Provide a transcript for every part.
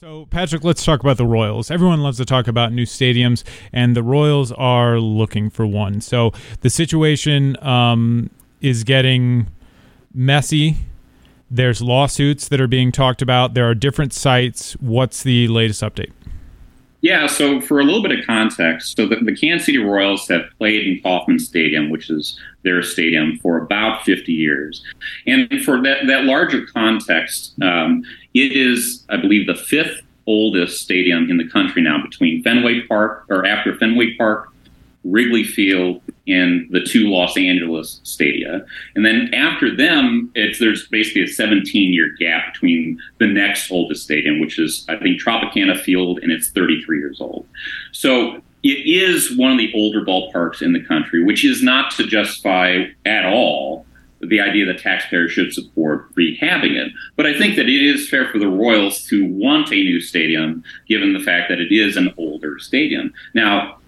So, Patrick, let's talk about the Royals. Everyone loves to talk about new stadiums, and the Royals are looking for one. So, the situation um, is getting messy. There's lawsuits that are being talked about. There are different sites. What's the latest update? Yeah, so for a little bit of context, so the, the Kansas City Royals have played in Kauffman Stadium, which is their stadium, for about 50 years. And for that, that larger context, um, it is, I believe, the fifth oldest stadium in the country now between Fenway Park, or after Fenway Park, Wrigley Field, and the two Los Angeles stadia. And then after them, it's there's basically a 17 year gap between the next oldest stadium, which is I think Tropicana Field, and it's 33 years old. So it is one of the older ballparks in the country, which is not to justify at all the idea that taxpayers should support rehabbing it. But I think that it is fair for the Royals to want a new stadium, given the fact that it is an older stadium. Now,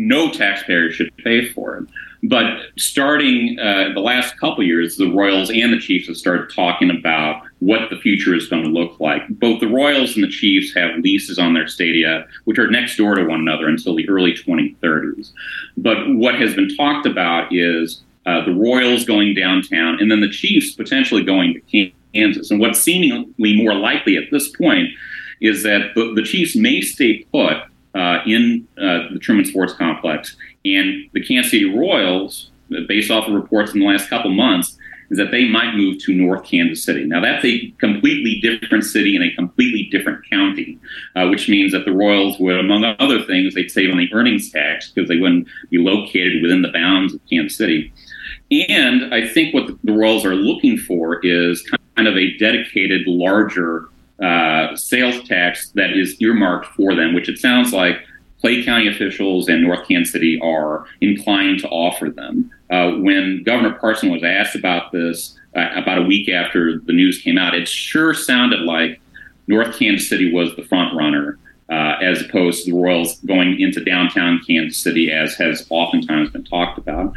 no taxpayer should pay for it. But starting uh, the last couple years, the Royals and the Chiefs have started talking about what the future is going to look like. Both the Royals and the Chiefs have leases on their stadia, which are next door to one another until the early 2030s. But what has been talked about is uh, the Royals going downtown and then the Chiefs potentially going to Kansas. And what's seemingly more likely at this point is that the, the Chiefs may stay put uh, in uh, the Truman Sports Complex. And the Kansas City Royals, based off of reports in the last couple months, is that they might move to North Kansas City. Now, that's a completely different city in a completely different county, uh, which means that the Royals would, among other things, they'd save on the earnings tax because they wouldn't be located within the bounds of Kansas City. And I think what the Royals are looking for is kind of a dedicated, larger uh, sales tax that is earmarked for them, which it sounds like Clay County officials and North Kansas City are inclined to offer them. Uh, when Governor Parson was asked about this uh, about a week after the news came out, it sure sounded like North Kansas City was the front runner. Uh, as opposed to the Royals going into downtown Kansas City, as has oftentimes been talked about.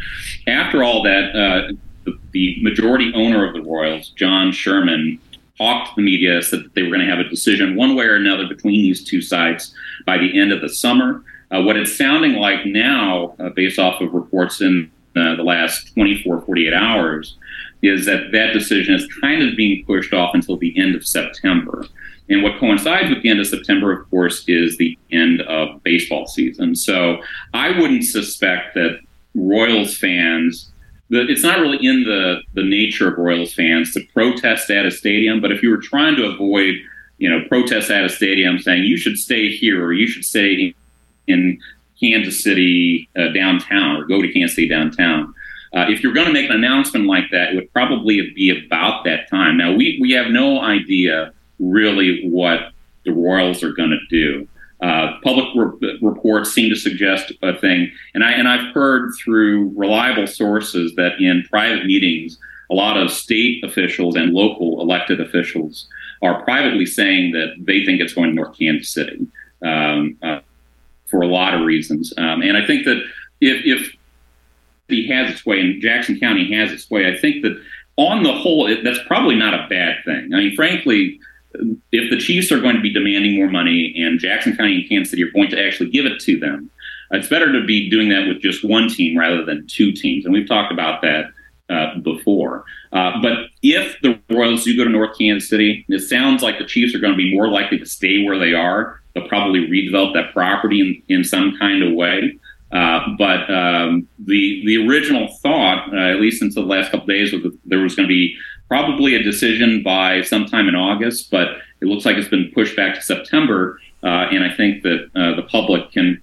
After all that, uh, the, the majority owner of the Royals, John Sherman, talked to the media, said that they were going to have a decision one way or another between these two sites by the end of the summer. Uh, what it's sounding like now, uh, based off of reports in uh, the last 24, 48 hours, is that that decision is kind of being pushed off until the end of September. And what coincides with the end of September, of course, is the end of baseball season. So I wouldn't suspect that Royals fans the, it's not really in the the nature of Royals fans to protest at a stadium. But if you were trying to avoid, you know, protests at a stadium saying you should stay here or you should stay in Kansas City uh, downtown or go to Kansas City downtown. Uh, if you're going to make an announcement like that, it would probably be about that time. Now, we, we have no idea really what the Royals are going to do. Uh, public re- reports seem to suggest a thing, and I and I've heard through reliable sources that in private meetings, a lot of state officials and local elected officials are privately saying that they think it's going to North Kansas City um, uh, for a lot of reasons. Um, and I think that if if he has its way and Jackson County has its way, I think that on the whole, it, that's probably not a bad thing. I mean, frankly if the Chiefs are going to be demanding more money and Jackson County and Kansas City are going to actually give it to them, it's better to be doing that with just one team rather than two teams. And we've talked about that uh, before. Uh, but if the Royals do go to North Kansas City, it sounds like the Chiefs are going to be more likely to stay where they are. They'll probably redevelop that property in, in some kind of way. Uh, but um, the the original thought, uh, at least until the last couple days, was that there was going to be probably a decision by sometime in August, but it looks like it's been pushed back to September. Uh, and I think that uh, the public can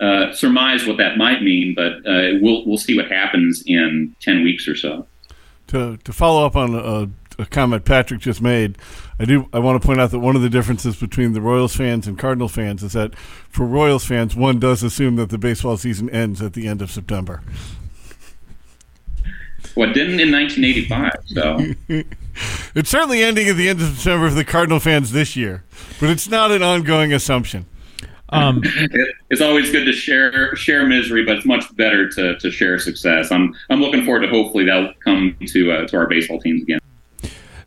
uh, surmise what that might mean, but uh, we'll we'll see what happens in ten weeks or so. To to follow up on a, a, comment Patrick just made, I do I want to point out that one of the differences between the Royals fans and Cardinal fans is that for Royals fans, one does assume that the baseball season ends at the end of September. What didn't in 1985? So it's certainly ending at the end of September for the Cardinal fans this year, but it's not an ongoing assumption. Um, it, it's always good to share share misery, but it's much better to, to share success. I'm I'm looking forward to hopefully that'll come to uh, to our baseball teams again.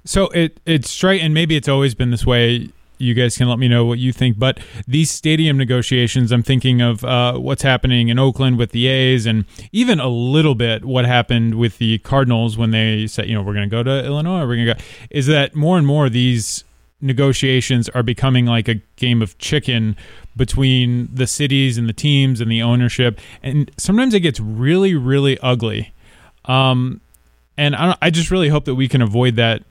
So it it's straight, and maybe it's always been this way. You guys can let me know what you think. But these stadium negotiations, I'm thinking of uh, what's happening in Oakland with the A's, and even a little bit what happened with the Cardinals when they said, you know, we're going to go to Illinois. We're going to go. Is that more and more these negotiations are becoming like a game of chicken between the cities and the teams and the ownership, and sometimes it gets really, really ugly. Um, and I, I just really hope that we can avoid that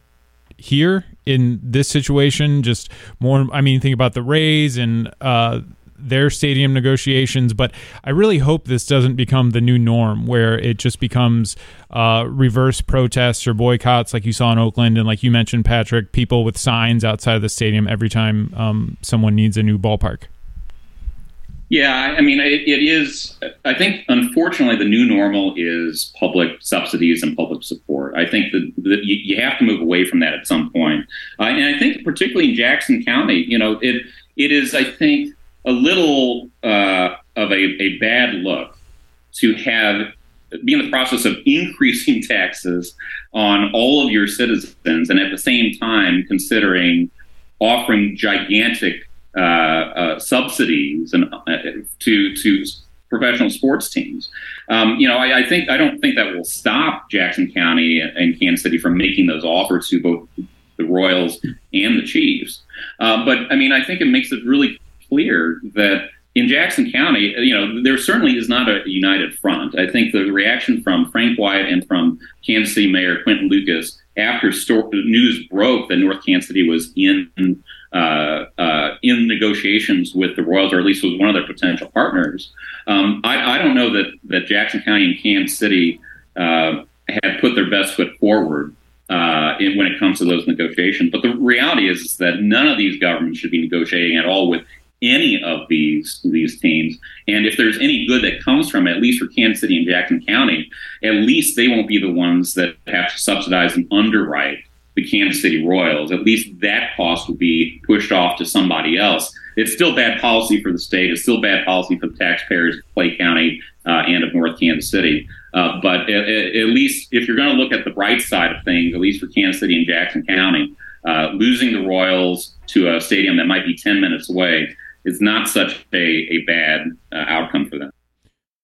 here in this situation. Just more, I mean, think about the Rays and uh, their stadium negotiations, but I really hope this doesn't become the new norm where it just becomes uh, reverse protests or boycotts like you saw in Oakland. And like you mentioned, Patrick, people with signs outside of the stadium every time um, someone needs a new ballpark. Yeah, I mean, it, it is. I think, unfortunately, the new normal is public subsidies and public support. I think that, you, you, have to move away from that at some point. Uh, and I think, particularly in Jackson County, you know, it it is, I think, a little uh, of a, a bad look to have be in the process of increasing taxes on all of your citizens, and at the same time considering offering gigantic uh, uh, subsidies and uh, to to professional sports teams. Um, you know, I, I, think I don't think that will stop Jackson County and Kansas City from making those offers to both the Royals and the Chiefs. Uh, but I mean, I think it makes it really clear that in Jackson County, you know, there certainly is not a united front. I think the reaction from Frank White and from Kansas City Mayor Quinton Lucas after news broke that North Kansas City was in uh, uh, in negotiations with the Royals, or at least was one of their potential partners. Um, I, I, don't know that, that Jackson County and Kansas City uh, had put their best foot forward uh, in, when it comes to those negotiations. But the reality is, is, that none of these governments should be negotiating at all with any of these these teams. And if there's any good that comes from it, at least for Kansas City and Jackson County, at least they won't be the ones that have to subsidize and underwrite the Kansas City Royals. At least that cost will be pushed off to somebody else. It's still bad policy for the state. It's still bad policy for the taxpayers of Clay County uh, and of North Kansas City. Uh, but at, at, least if you're going to look at the bright side of things, at least for Kansas City and Jackson County, uh, losing the Royals to a stadium that might be 10 minutes away is not such a, a bad uh, outcome for them.